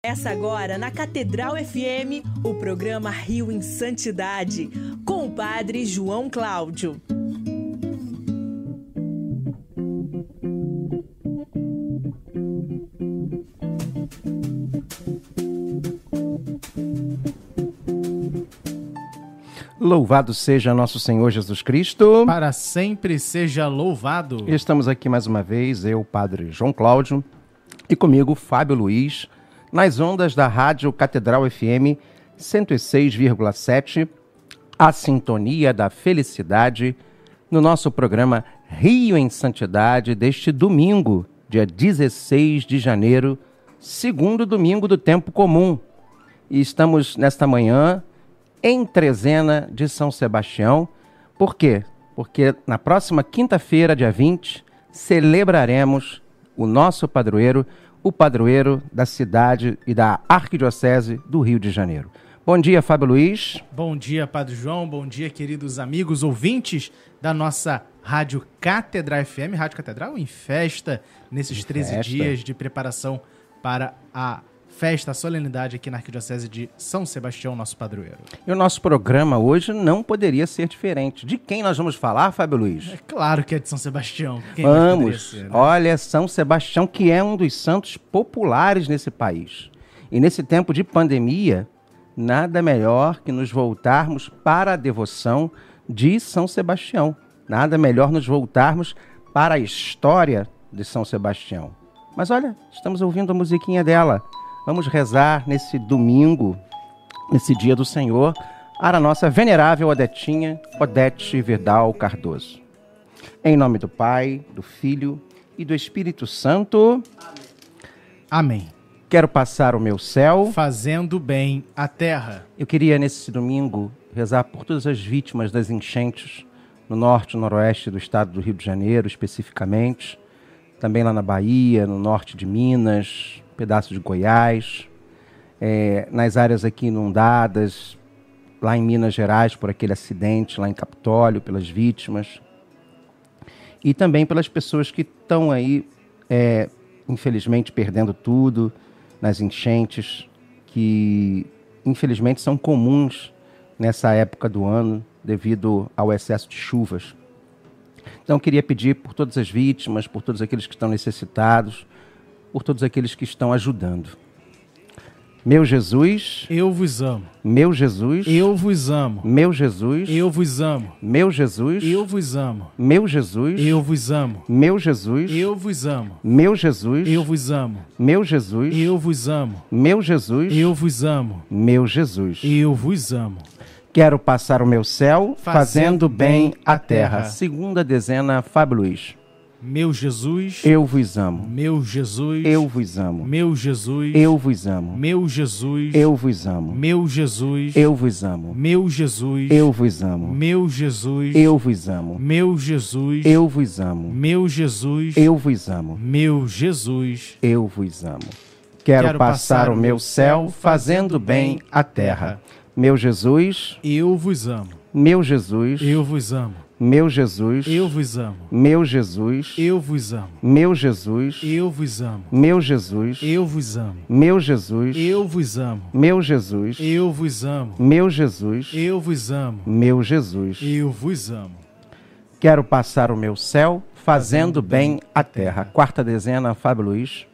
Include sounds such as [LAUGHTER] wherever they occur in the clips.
Essa agora na Catedral FM, o programa Rio em Santidade, com o padre João Cláudio. Louvado seja nosso Senhor Jesus Cristo. Para sempre seja louvado. Estamos aqui mais uma vez, eu, Padre João Cláudio, e comigo Fábio Luiz, nas ondas da Rádio Catedral FM 106,7, a sintonia da felicidade, no nosso programa Rio em Santidade deste domingo, dia 16 de janeiro, segundo domingo do tempo comum. E estamos nesta manhã em Trezena de São Sebastião. Por quê? Porque na próxima quinta-feira, dia 20, celebraremos o nosso padroeiro, o padroeiro da cidade e da Arquidiocese do Rio de Janeiro. Bom dia, Fábio Luiz. Bom dia, Padre João. Bom dia, queridos amigos ouvintes da nossa Rádio Catedral FM, Rádio Catedral em festa nesses 13 festa. dias de preparação para a festa, solenidade aqui na Arquidiocese de São Sebastião, nosso padroeiro. E o nosso programa hoje não poderia ser diferente. De quem nós vamos falar, Fábio Luiz? É claro que é de São Sebastião. Quem vamos. Ser, né? Olha, São Sebastião, que é um dos santos populares nesse país. E nesse tempo de pandemia, nada melhor que nos voltarmos para a devoção de São Sebastião. Nada melhor nos voltarmos para a história de São Sebastião. Mas olha, estamos ouvindo a musiquinha dela. Vamos rezar nesse domingo, nesse dia do Senhor, a nossa venerável Odetinha, Odete Verdal Cardoso. Em nome do Pai, do Filho e do Espírito Santo. Amém. Quero passar o meu céu fazendo bem a terra. Eu queria nesse domingo rezar por todas as vítimas das enchentes no norte e noroeste do estado do Rio de Janeiro, especificamente, também lá na Bahia, no norte de Minas, pedaço de Goiás, é, nas áreas aqui inundadas, lá em Minas Gerais, por aquele acidente, lá em Capitólio, pelas vítimas, e também pelas pessoas que estão aí, é, infelizmente, perdendo tudo nas enchentes, que infelizmente são comuns nessa época do ano devido ao excesso de chuvas. Então, queria pedir por todas as vítimas, por todos aqueles que estão necessitados, por todos aqueles que estão ajudando. Meu Jesus, eu vos amo. Meu Jesus, eu vos amo. Meu Jesus, eu vos amo. Meu Jesus, eu vos amo. Meu Jesus, eu vos amo. Meu Jesus, eu vos amo. Meu Jesus, eu vos amo. Meu Jesus, eu vos amo. Meu Jesus, eu vos amo. Meu Jesus, eu vos amo. Quero passar o meu céu fazendo, bem a terra. Segunda dezena, Fábio Luiz. Meu Jesus, eu vos amo. Meu Jesus, eu vos amo. Meu Jesus, eu vos amo. Meu Jesus, eu vos amo. Meu Jesus, eu vos amo. Meu Jesus, eu vos amo. Meu Jesus, eu vos amo. Meu Jesus, eu vos amo. Meu Jesus, eu vos amo. Meu Jesus, eu vos amo. Quero, passar o meu céu fazendo bem a terra. Meu Jesus, eu vos amo. Meu Jesus, eu vos amo. Meu Jesus, eu vos amo. Meu Jesus, eu vos amo. Meu Jesus, eu vos amo. Meu Jesus, eu vos amo. Meu Jesus, eu vos amo. Meu Jesus, eu vos amo. Meu Jesus, eu vos amo. Meu Jesus, eu vos amo. Quero passar o meu céu fazendo bem a terra. Quarta dezena, Fábio Luiz.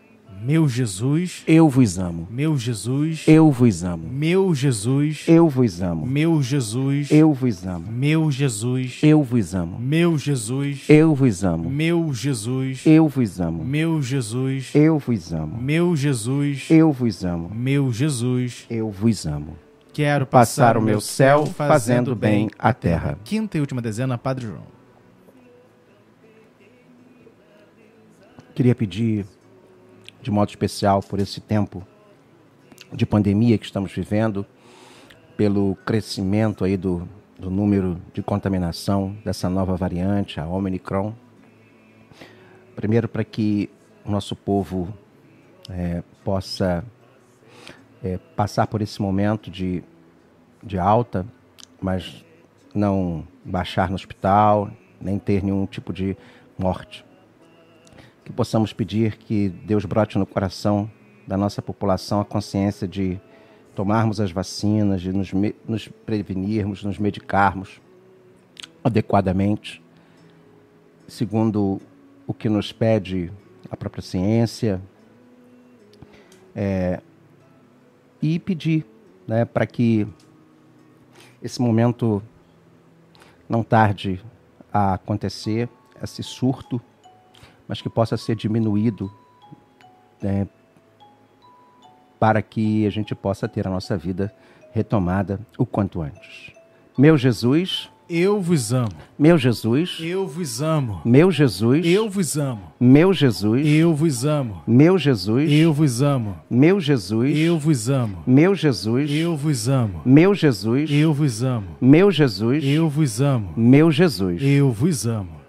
Meu Jesus, eu vos amo. Meu Jesus, eu vos amo. Meu Jesus, eu vos amo. Meu Jesus, eu vos amo. Meu Jesus, eu vos amo. Meu Jesus, eu vos amo. Meu Jesus, eu vos amo. Meu Jesus, eu vos amo. Meu Jesus, eu vos amo. Meu Jesus, eu vos amo. Quero passar, o meu céu fazendo bem a terra. Quinta e última dezena, Padre João. Queria pedir de modo especial por esse tempo de pandemia que estamos vivendo, pelo crescimento aí do, do número de contaminação dessa nova variante, a Omicron. Primeiro, para que o nosso povo é, possa é, passar por esse momento de, de alta, mas não baixar no hospital, nem ter nenhum tipo de morte que possamos pedir que Deus brote no coração da nossa população a consciência de tomarmos as vacinas, de nos, nos prevenirmos, nos medicarmos adequadamente, segundo o que nos pede a própria ciência, é, e pedir né, para que esse momento não tarde a acontecer, esse surto, mas que possa ser diminuído né, para que a gente possa ter a nossa vida retomada o quanto antes. Meu Jesus, eu vos amo. Meu Jesus. Eu vos amo. Meu Jesus. Eu vos amo. Meu Jesus. Eu vos amo. Meu Jesus. Eu vos amo. Meu Jesus. Eu vos amo. Meu Jesus. Eu vos amo. Meu Jesus. Eu vos amo. Meu Jesus. Eu vos amo. Meu Jesus. Eu vos amo.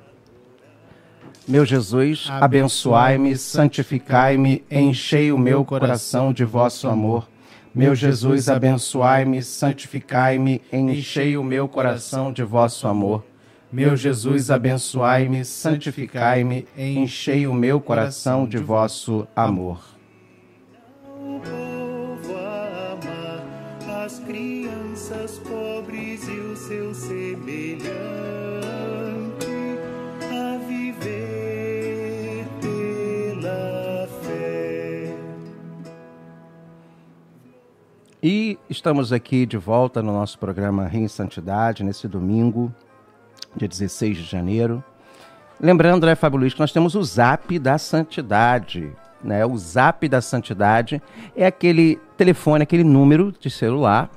Meu Jesus, abençoai-me, santificai-me, enchei o meu coração de vosso amor meu Jesus, abençoai-me, santificai-me, enchei o meu coração de vosso amor. Meu Jesus, abençoai-me, santificai-me, enchei o meu coração de vosso amor. O as crianças pobres e os seus semelhantes. E estamos aqui de volta no nosso programa Rio Santidade, nesse domingo, dia 16 de janeiro. Lembrando, né, Fábio Luiz, que nós temos o Zap da Santidade. Né? O Zap da Santidade é aquele telefone, aquele número de celular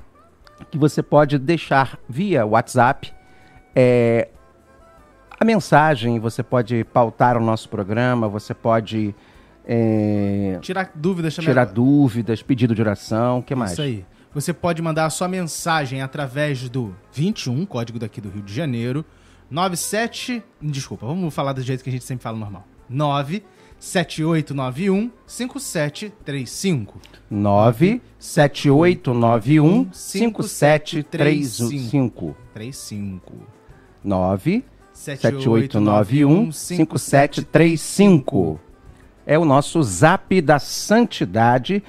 que você pode deixar via WhatsApp é, a mensagem, você pode pautar o nosso programa, você pode é... Tirar dúvidas também. Tirar dúvidas, pedido de oração, o que mais? Isso aí. Você pode mandar a sua mensagem através do 21, código daqui do Rio de Janeiro, 97. Desculpa, vamos falar do jeito que a gente sempre fala normal. 97891 5735. 97891 5735. 35. 97891 5735 é o nosso Zap da Santidade.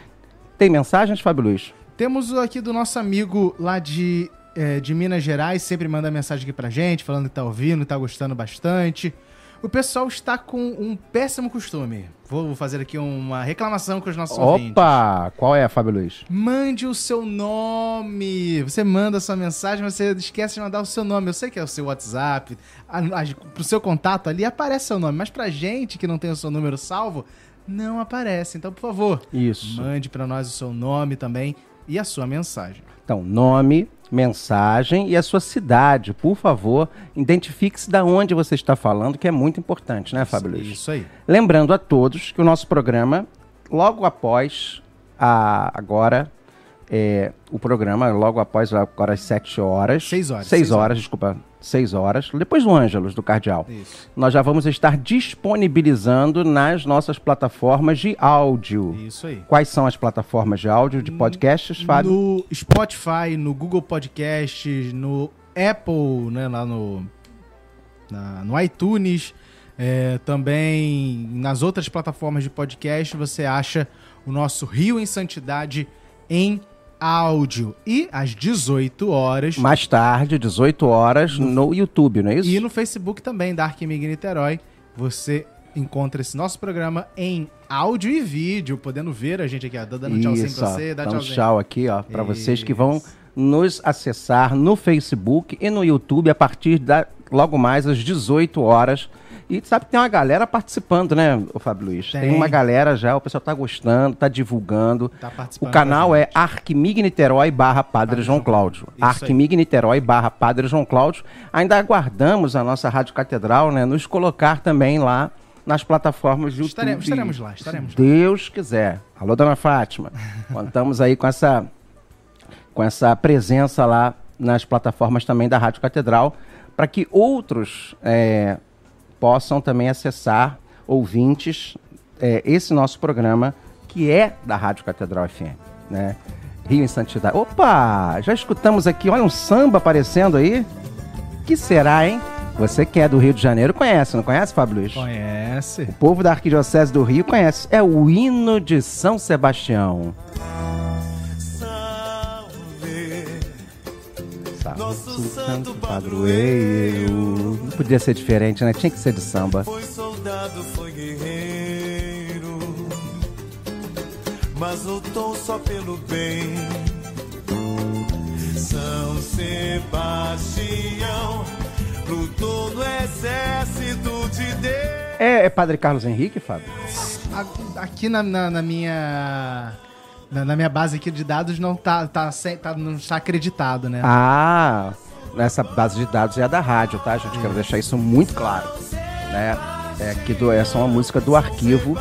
Tem mensagens, Fábio Luiz? Temos aqui do nosso amigo lá de, é, de Minas Gerais, sempre manda mensagem aqui pra gente, falando que tá ouvindo, tá gostando bastante. O pessoal está com um péssimo costume. Vou fazer aqui uma reclamação com os nossos Opa! ouvintes. Opa! Qual é, Fábio Luiz? Mande o seu nome. Você manda a sua mensagem, mas você esquece de mandar o seu nome. Eu sei que é o seu WhatsApp. A, a, pro seu contato ali aparece seu nome, mas pra gente que não tem o seu número salvo, não aparece. Então, por favor, Isso. mande para nós o seu nome também e a sua mensagem. Então, nome, mensagem e a sua cidade. Por favor, identifique-se da onde você está falando, que é muito importante, né, Fábio Luiz? Isso aí. Lembrando a todos que o nosso programa, logo após a agora é, o programa, logo após agora às 7 horas. 6 horas. 6 horas, horas, desculpa. 6 horas, depois do Ângelos, do Cardeal. Isso. Nós já vamos estar disponibilizando nas nossas plataformas de áudio. Isso aí. Quais são as plataformas de áudio, de podcasts, Fábio? No Spotify, no Google Podcasts, no Apple, né, lá no, na, no iTunes, é, também nas outras plataformas de podcast você acha o nosso Rio em Santidade em áudio. E às 18 horas. Mais tarde, 18 horas, no, no YouTube, não é isso? E no Facebook também, da Arquimig Niterói. Você encontra esse nosso programa em áudio e vídeo, podendo ver a gente aqui, ó, dando isso, tchauzinho pra você, dá tchauzinho. tchau aqui, ó, para vocês que vão nos acessar no Facebook e no YouTube a partir da logo mais às 18 horas e sabe que tem uma galera participando, né, o Fábio Luiz? Tem. tem uma galera já, o pessoal tá gostando, tá divulgando. Tá participando. O canal é Arquimig Niterói barra Padre João Cláudio. Arquimig Niterói barra Padre João Cláudio. Ainda aguardamos a nossa Rádio Catedral, né, nos colocar também lá nas plataformas de YouTube. Estaremos, estaremos lá, estaremos Se Deus quiser. Alô, dona Fátima. [LAUGHS] Contamos aí com essa, com essa presença lá nas plataformas também da Rádio Catedral, para que outros é, possam também acessar, ouvintes, é, esse nosso programa, que é da Rádio Catedral FM, né? Rio em Santidade. Opa! Já escutamos aqui, olha um samba aparecendo aí. que será, hein? Você que é do Rio de Janeiro conhece, não conhece, Fábio Luiz? Conhece. O povo da Arquidiocese do Rio conhece. É o hino de São Sebastião. Nosso santo padroeiro. Não podia ser diferente, né? Tinha que ser de samba. Foi soldado, foi guerreiro, mas lutou só pelo bem. São Sebastião lutou no exército de Deus. É, é Padre Carlos Henrique, Fábio? Aqui na, na, na minha na, na, minha base aqui de dados não tá, tá, tá, não está acreditado, né? Ah, essa base de dados é a da rádio, tá, gente? Quero deixar isso muito claro. Né? É, que do, essa é uma música do arquivo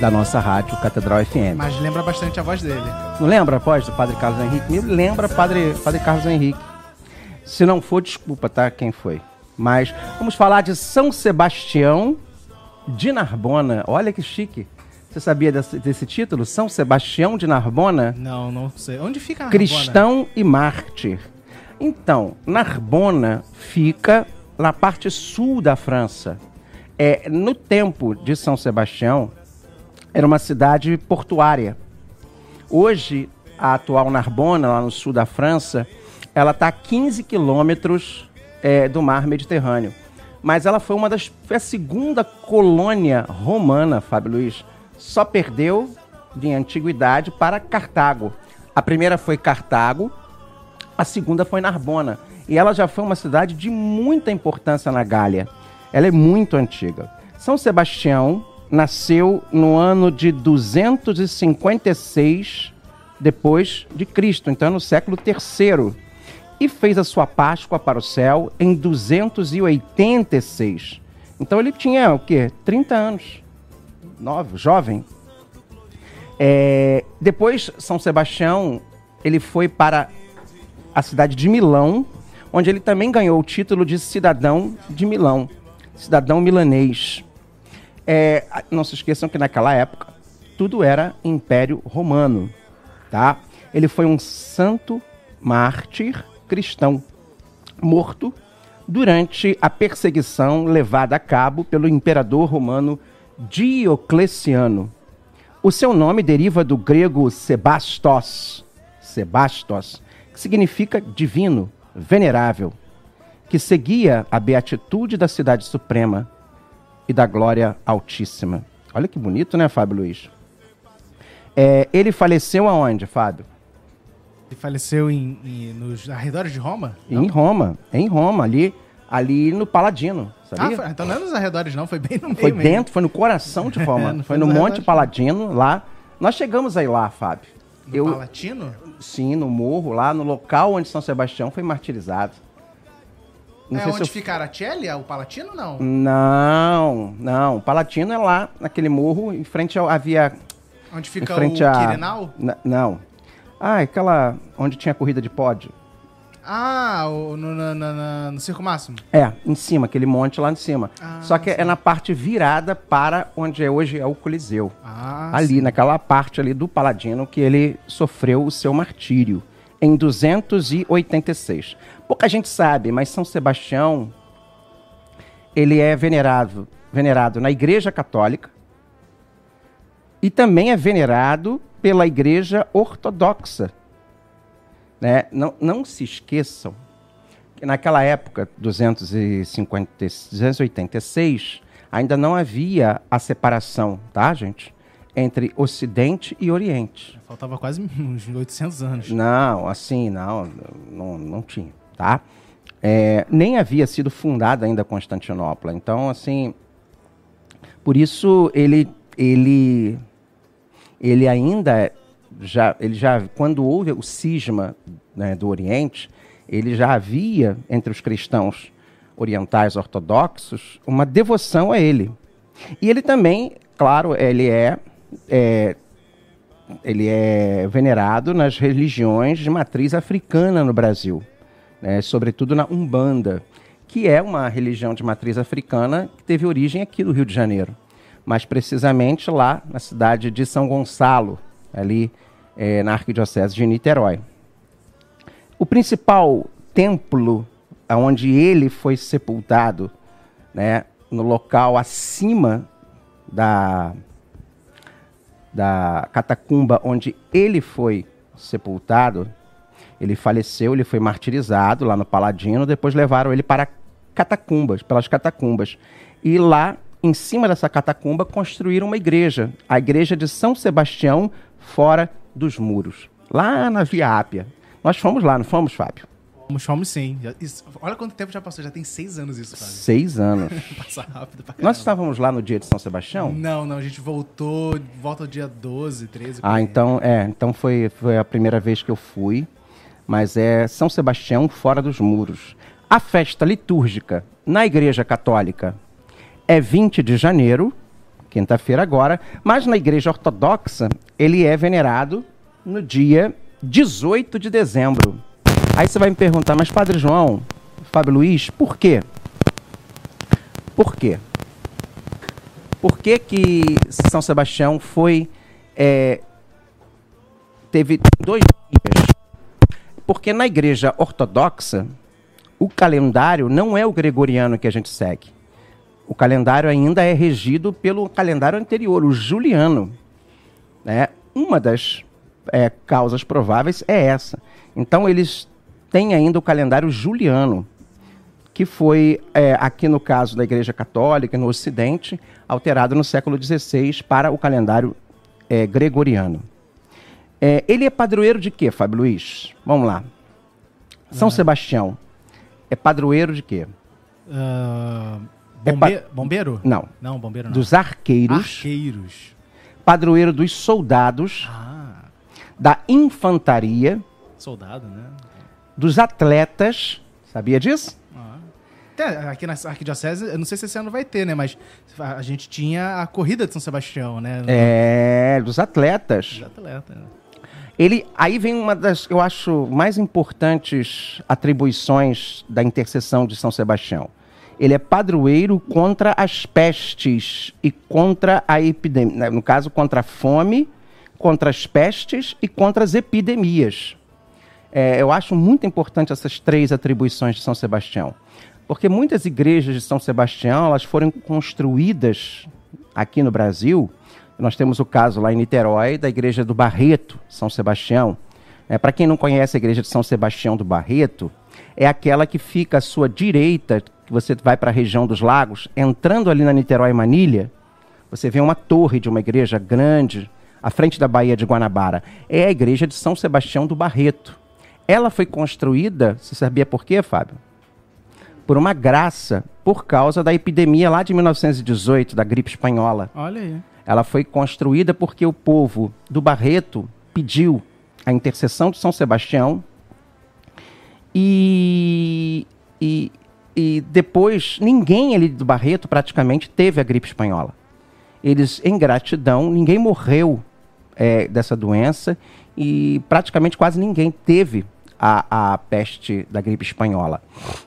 da nossa rádio Catedral FM. Mas lembra bastante a voz dele. Não lembra a voz do Padre Carlos Henrique? Me lembra Padre, Padre Carlos Henrique. Se não for, desculpa, tá? Quem foi? Mas vamos falar de São Sebastião de Narbona. Olha que chique. Você sabia desse, desse, título? São Sebastião de Narbona? Não, não sei. Onde fica Narbona? Cristão e mártir. Então, Narbona fica na parte sul da França. É, no tempo de São Sebastião, era uma cidade portuária. Hoje, a atual Narbona, lá no sul da França, ela está a 15 quilômetros é, do mar Mediterrâneo. Mas ela foi uma das. Foi a segunda colônia romana, Fábio Luiz só perdeu de antiguidade para Cartago. A primeira foi Cartago, a segunda foi Narbona. E ela já foi uma cidade de muita importância na Gália. Ela é muito antiga. São Sebastião nasceu no ano de 256 depois de Cristo, então no século III, e fez a sua Páscoa para o céu em 286. Então ele tinha o quê? 30 anos novo, jovem. É, depois, São Sebastião, ele foi para a cidade de Milão, onde ele também ganhou o título de cidadão de Milão, cidadão milanês. É, não se esqueçam que naquela época tudo era Império Romano, tá? Ele foi um santo mártir cristão, morto durante a perseguição levada a cabo pelo imperador romano Diocleciano. O seu nome deriva do grego Sebastos, Sebastos, que significa divino, venerável, que seguia a beatitude da cidade suprema e da glória altíssima. Olha que bonito, né, Fábio Luiz? É, ele faleceu aonde, Fábio? Ele faleceu em, em, nos arredores de Roma? Em Roma, em Roma, ali ali no Paladino, sabia? Ah, foi, então não é nos arredores não, foi bem no meio Foi dentro, mesmo. foi no coração de Roma. [LAUGHS] é, foi no Monte Paladino, lá. Nós chegamos aí lá, Fábio. No Eu, Palatino? Sim, no morro, lá no local onde São Sebastião foi martirizado. Não é onde eu... fica Araceli, o Palatino, não? Não, não. O Palatino é lá, naquele morro, em frente ao... Havia... Onde fica o Quirinal? Não. Ah, aquela... Onde tinha corrida de pódio. Ah, no, no, no, no, Circo Máximo? É, em cima, aquele monte lá em cima. Ah, Só que sim. é na parte virada para onde é hoje é o Coliseu. Ah, ali, sim. naquela parte ali do Paladino que ele sofreu o seu martírio, em 286. Pouca gente sabe, mas São Sebastião, ele é venerado, venerado na Igreja Católica e também é venerado pela Igreja Ortodoxa né? Não, não se esqueçam que naquela época, 250, 286, ainda não havia a separação, tá, gente? Entre Ocidente e Oriente. Faltava quase uns 800 anos. Não, assim, não, não, não tinha, tá? É, nem havia sido fundada ainda Constantinopla. Então, assim, por isso ele, ele, ele ainda já, ele já, quando houve o cisma né, do Oriente, ele já havia entre os cristãos orientais ortodoxos uma devoção a ele. E ele também, claro, ele é, é ele é venerado nas religiões de matriz africana no Brasil, né, sobretudo na Umbanda, que é uma religião de matriz africana que teve origem aqui no Rio de Janeiro, mais precisamente lá na cidade de São Gonçalo, ali é, na Arquidiocese de Niterói. O principal templo onde ele foi sepultado, né, no local acima da, da catacumba onde ele foi sepultado, ele faleceu, ele foi martirizado lá no Paladino, depois levaram ele para catacumbas, pelas catacumbas. E lá, em cima dessa catacumba, construíram uma igreja, a igreja de São Sebastião, fora dos muros, lá na Via Ápia. Nós fomos lá, não fomos, Fábio? Fomos, fomos sim. Isso, olha quanto tempo já passou, já tem seis anos isso, Fábio. Seis anos. [LAUGHS] Passa rápido pra Nós estávamos lá no dia de São Sebastião? Não, não, a gente voltou, volta dia 12, 13. Ah, então, é, então foi, foi a primeira vez que eu fui, mas é São Sebastião fora dos muros. A festa litúrgica na Igreja Católica é 20 de janeiro, quinta-feira agora, mas na Igreja Ortodoxa ele é venerado no dia 18 de dezembro. Aí você vai me perguntar, mas Padre João, Fábio Luiz, por quê? Por quê? Por que, que São Sebastião foi. É, teve dois dias? Porque na igreja ortodoxa, o calendário não é o gregoriano que a gente segue. O calendário ainda é regido pelo calendário anterior, o juliano. Né? Uma das é, causas prováveis é essa. Então, eles têm ainda o calendário juliano, que foi, é, aqui no caso da Igreja Católica, no Ocidente, alterado no século XVI para o calendário é, gregoriano. É, ele é padroeiro de quê, Fábio Luiz? Vamos lá. São Ah. Sebastião é padroeiro de quê? É bombe- pa- Bombeiro? Não. Não, bombeiro não. Dos arqueiros, Arqueiros. padroeiro dos soldados, Ah, da infantaria, soldado, né? dos atletas. Sabia disso? Ah. Até aqui na Arquidiocese, eu não sei se esse ano vai ter, né? Mas a gente tinha a corrida de São Sebastião, né? É, dos atletas. De atleta, né? Ele, aí vem uma das, eu acho, mais importantes atribuições da intercessão de São Sebastião. Ele é padroeiro contra as pestes e contra a epidemia, no caso, contra a fome, contra as pestes e contra as epidemias. É, eu acho muito importante essas três atribuições de São Sebastião, porque muitas igrejas de São Sebastião elas foram construídas aqui no Brasil. Nós temos o caso lá em Niterói da igreja do Barreto, São Sebastião. É, Para quem não conhece a igreja de São Sebastião do Barreto, é aquela que fica à sua direita, que você vai para a região dos lagos, entrando ali na Niterói Manilha, você vê uma torre de uma igreja grande à frente da Baía de Guanabara. É a igreja de São Sebastião do Barreto. Ela foi construída, você sabia por quê, Fábio? Por uma graça, por causa da epidemia lá de 1918, da gripe espanhola. Olha aí. Ela foi construída porque o povo do Barreto pediu a intercessão de São Sebastião e, e, e depois ninguém ali do Barreto praticamente teve a gripe espanhola. Eles, em gratidão, ninguém morreu é, dessa doença e praticamente quase ninguém teve a, a peste da gripe espanhola.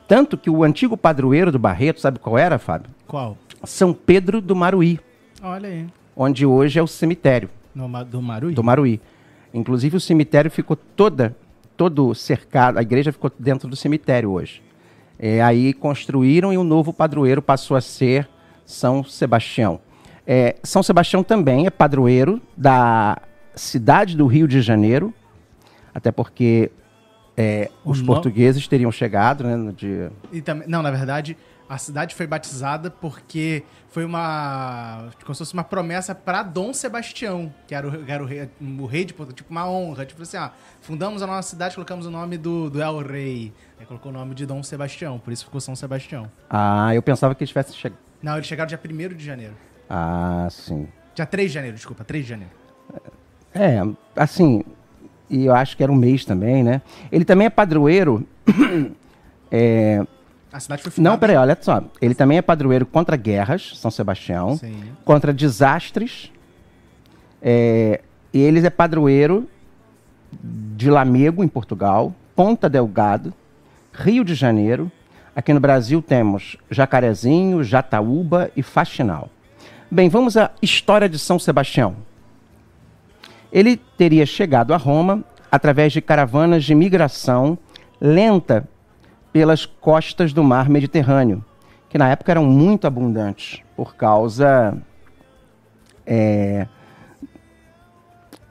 Tanto que o antigo padroeiro do Barreto, sabe qual era, Fábio? Qual? São Pedro do Maruí, Olha aí. onde hoje é o cemitério No, do Maruí? do Maruí. Inclusive o cemitério ficou toda, todo cercado, a igreja ficou dentro do cemitério hoje. É, aí construíram e o novo padroeiro passou a ser São Sebastião. É, São Sebastião também é padroeiro da cidade do Rio de Janeiro, até porque é, os no- portugueses teriam chegado né, no dia. E também, não, na verdade, a cidade foi batizada porque foi uma. como se fosse uma promessa para Dom Sebastião, que era o, era o rei, o rei de Portugal, tipo uma honra. Tipo assim, ah, fundamos a nossa cidade, colocamos o nome do, do El Rei. Aí colocou o nome de Dom Sebastião, por isso ficou São Sebastião. Ah, eu pensava que eles tivessem chegado. Não, eles chegaram dia 1 de janeiro. Ah, sim. Dia 3 de janeiro, desculpa, 3 de janeiro. É, assim, e eu acho que era um mês também, né? Ele também é padroeiro. [COUGHS] é, A cidade foi fundada. não, peraí, olha só. Ele também é padroeiro contra guerras, São Sebastião, Sim. contra desastres. É, e ele é padroeiro de Lamego, em Portugal, Ponta Delgado, Rio de Janeiro. Aqui no Brasil temos Jacarezinho, Jataúba e Faxinal. Bem, vamos à história de São Sebastião. Ele teria chegado a Roma através de caravanas de migração lenta pelas costas do mar Mediterrâneo, que na época eram muito abundantes por causa é,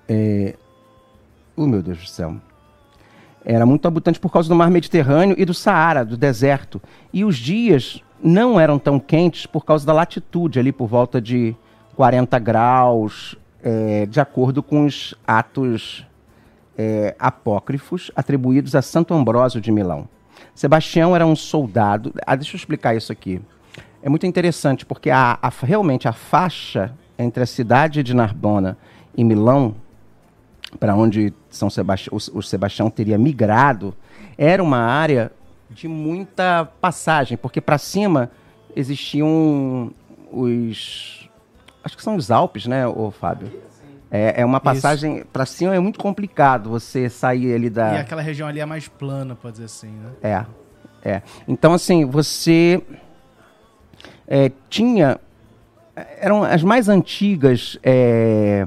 é, oh meu Deus do céu. Era muito abundante por causa do mar Mediterrâneo e do Saara, do deserto. E os dias não eram tão quentes por causa da latitude, ali por volta de 40 graus, é, de acordo com os atos é, apócrifos atribuídos a Santo Ambrósio de Milão. Sebastião era um soldado. Ah, deixa eu explicar isso aqui. É muito interessante porque a, a, realmente a faixa entre a cidade de Narbona e Milão, para onde São o, o Sebastião teria migrado, era uma área de muita passagem, porque para cima existiam os. Acho que são os Alpes, né, ô Fábio? É, é uma passagem para cima é muito complicado você sair ali da. E aquela região ali é mais plana, pode dizer assim, né? É, é. Então assim você é, tinha eram as mais antigas é,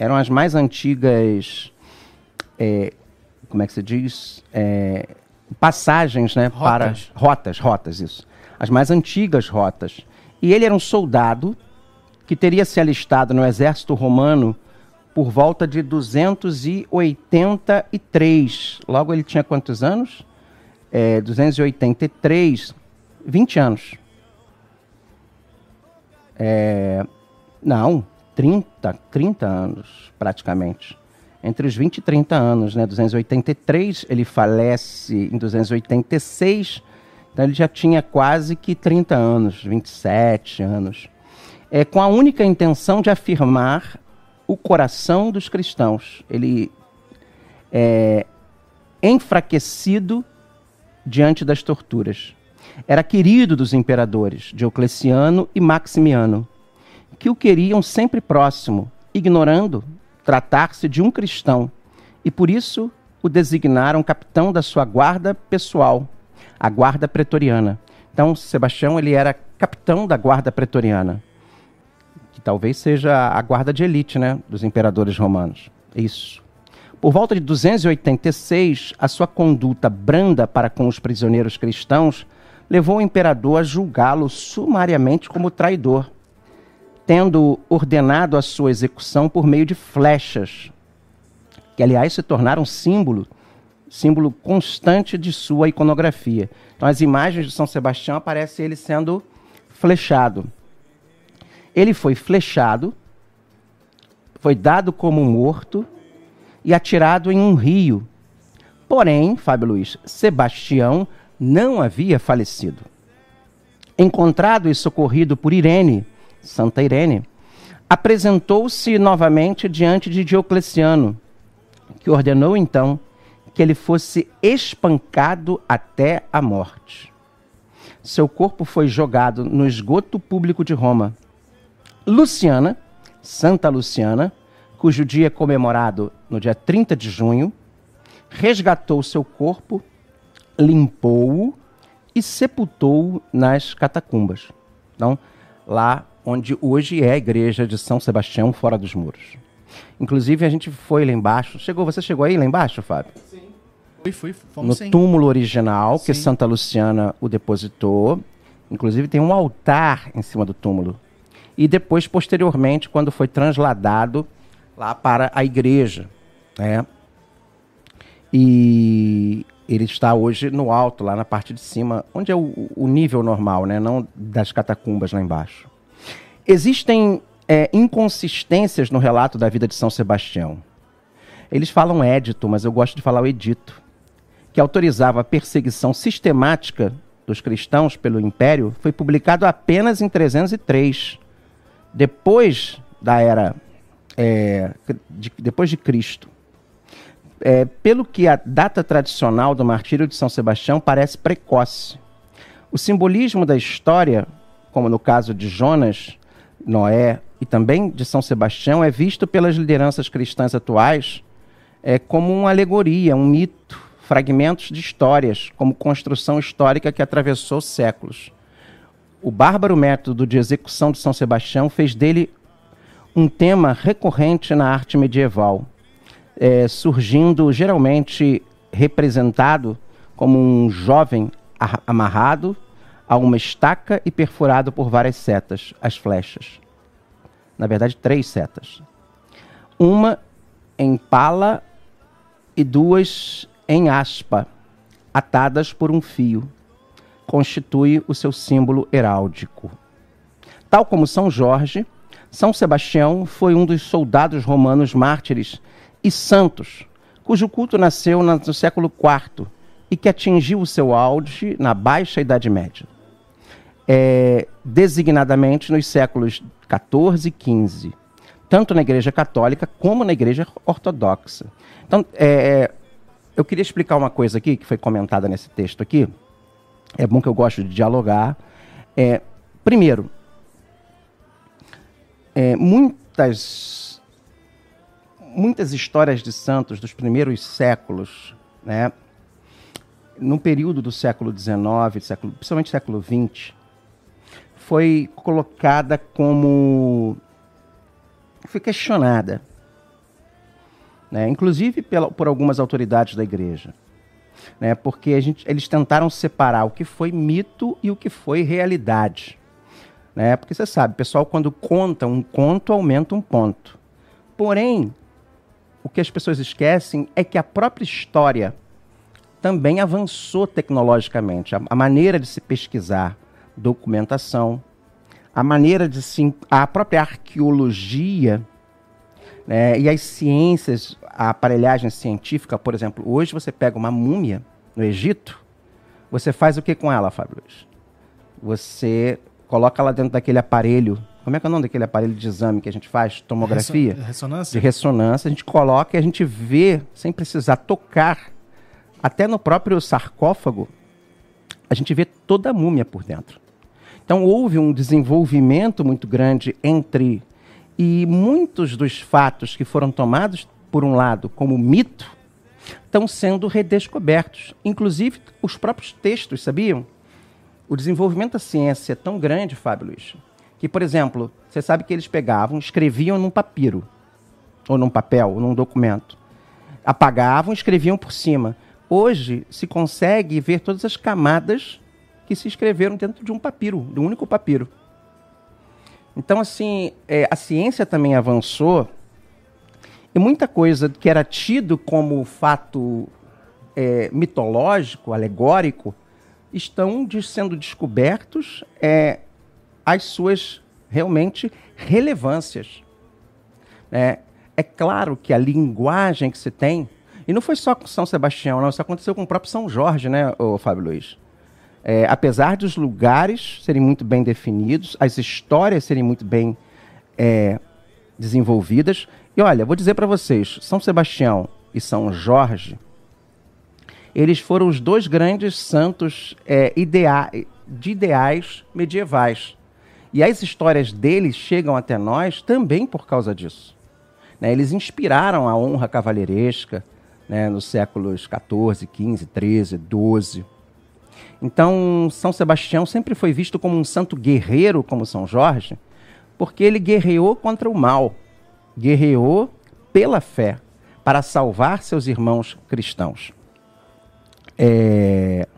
eram as mais antigas é, como é que se diz é, passagens né Rotas. para rotas rotas isso as mais antigas rotas e ele era um soldado que teria se alistado no exército romano por volta de 283. Logo ele tinha quantos anos? É, 283, 20 anos. É, não, 30, 30 anos praticamente. Entre os 20 e 30 anos, né? 283, ele falece em 286, então ele já tinha quase que 30 anos, 27 anos. É, com a única intenção de afirmar o coração dos cristãos. Ele é enfraquecido diante das torturas. Era querido dos imperadores Diocleciano e Maximiano, que o queriam sempre próximo, ignorando tratar-se de um cristão, e por isso o designaram capitão da sua guarda pessoal, a guarda pretoriana. Então, Sebastião ele era capitão da guarda pretoriana talvez seja a guarda de elite né, dos imperadores romanos. Isso. Por volta de 286, a sua conduta branda para com os prisioneiros cristãos levou o imperador a julgá-lo sumariamente como traidor, tendo ordenado a sua execução por meio de flechas, que aliás se tornaram símbolo, símbolo constante de sua iconografia. Então as imagens de São Sebastião aparecem ele sendo flechado. Ele foi flechado, foi dado como morto e atirado em um rio. Porém, Fábio Luiz, Sebastião não havia falecido. Encontrado e socorrido por Irene, Santa Irene, apresentou-se novamente diante de Diocleciano, que ordenou então que ele fosse espancado até a morte. Seu corpo foi jogado no esgoto público de Roma Luciana, Santa Luciana, cujo dia é comemorado no dia 30 de junho, resgatou seu corpo, limpou-o e sepultou-o nas catacumbas. Então, lá onde hoje é a igreja de São Sebastião, fora dos muros. Inclusive, a gente foi lá embaixo. Chegou, você chegou aí lá embaixo, Fábio? Sim. Fui, fui. Fomos no sim. túmulo original Sim. que Santa Luciana o depositou. Inclusive, tem um altar em cima do túmulo e depois, posteriormente, quando foi transladado lá para a igreja. Né? E ele está hoje no alto, lá na parte de cima, onde é o, o nível normal, né? não das catacumbas lá embaixo. Existem é, inconsistências no relato da vida de São Sebastião. Eles falam édito, mas eu gosto de falar o edito, que autorizava a perseguição sistemática dos cristãos pelo império, foi publicado apenas em 303 depois da era é, de, depois de Cristo. É, pelo que a data tradicional do martírio de São Sebastião parece precoce. O simbolismo da história, como no caso de Jonas, Noé e também de São Sebastião, é visto pelas lideranças cristãs atuais é, como uma alegoria, um mito, fragmentos de histórias, como construção histórica que atravessou séculos o bárbaro método de execução de São Sebastião fez dele um tema recorrente na arte medieval, é, surgindo geralmente representado como um jovem amarrado a uma estaca e perfurado por várias setas, as flechas. Na verdade, três setas. Uma em pala e duas em aspa, atadas por um fio. Constitui o seu símbolo heráldico. Tal como São Jorge, São Sebastião foi um dos soldados romanos mártires e santos, cujo culto nasceu no século IV e que atingiu o seu auge na Baixa Idade Média. É, designadamente nos séculos XIV e XV, tanto na Igreja Católica como na Igreja Ortodoxa. Então, é, eu queria explicar uma coisa aqui que foi comentada nesse texto aqui. É bom que eu gosto de dialogar. É, primeiro, é, muitas muitas histórias de santos dos primeiros séculos, né, no período do século XIX, século, principalmente século XX, foi colocada como. foi questionada. Né? Inclusive pela, por algumas autoridades da igreja. Né? Porque gente, eles tentaram separar o que foi mito e o que foi realidade. Né? Porque você sabe, pessoal, quando conta um conto, aumenta um ponto. Porém, o que as pessoas esquecem é que a própria história também avançou tecnologicamente. A, a maneira de se pesquisar documentação, a maneira de se. a própria arqueologia né, e as ciências, a aparelhagem científica, por exemplo. Hoje você pega uma múmia no Egito, você faz o que com ela, Fábio Luiz? Você coloca ela dentro daquele aparelho. Como é que é o nome daquele aparelho de exame que a gente faz? Tomografia? Ressonância? De ressonância. A gente coloca e a gente vê, sem precisar tocar, até no próprio sarcófago, a gente vê toda a múmia por dentro. Então houve um desenvolvimento muito grande entre e muitos dos fatos que foram tomados por um lado como mito estão sendo redescobertos, inclusive os próprios textos, sabiam? O desenvolvimento da ciência é tão grande, Fábio Luiz, que, por exemplo, você sabe que eles pegavam, escreviam num papiro, ou num papel, ou num documento. Apagavam, escreviam por cima. Hoje se consegue ver todas as camadas que se escreveram dentro de um papiro, de um único papiro. Então, assim, é, a ciência também avançou e muita coisa que era tido como fato é, mitológico, alegórico, estão de, sendo descobertos é, as suas realmente relevâncias. É, é claro que a linguagem que se tem, e não foi só com São Sebastião, não, isso aconteceu com o próprio São Jorge, né, Fábio Luiz? É, apesar dos lugares serem muito bem definidos, as histórias serem muito bem é, desenvolvidas. E olha, vou dizer para vocês, São Sebastião e São Jorge, eles foram os dois grandes santos é, idea de ideais medievais. E as histórias deles chegam até nós também por causa disso. Né? Eles inspiraram a honra cavalheiresca né, nos séculos XIV, XV, XIII, XII. Então, São Sebastião sempre foi visto como um santo guerreiro, como São Jorge, porque ele guerreou contra o mal, guerreou pela fé, para salvar seus irmãos cristãos. É...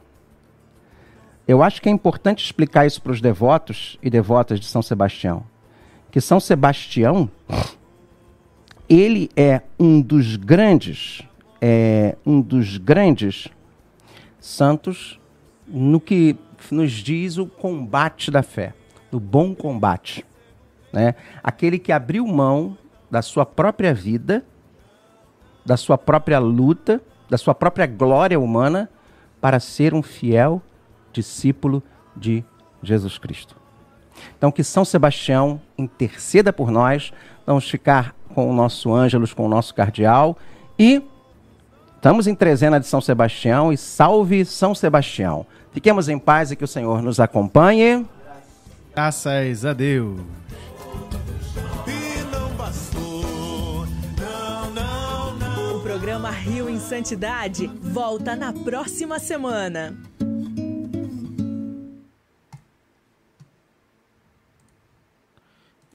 Eu acho que é importante explicar isso para os devotos e devotas de São Sebastião. Que São Sebastião, ele é um dos grandes, é, um dos grandes santos no que nos diz o combate da fé, o bom combate. Né? Aquele que abriu mão da sua própria vida, da sua própria luta, da sua própria glória humana para ser um fiel discípulo de Jesus Cristo. Então, que São Sebastião interceda por nós. Vamos ficar com o nosso Ângelus, com o nosso cardeal. E estamos em trezena de São Sebastião. E salve São Sebastião. Fiquemos em paz e que o Senhor nos acompanhe. Graças a Deus. O programa Rio em Santidade volta na próxima semana.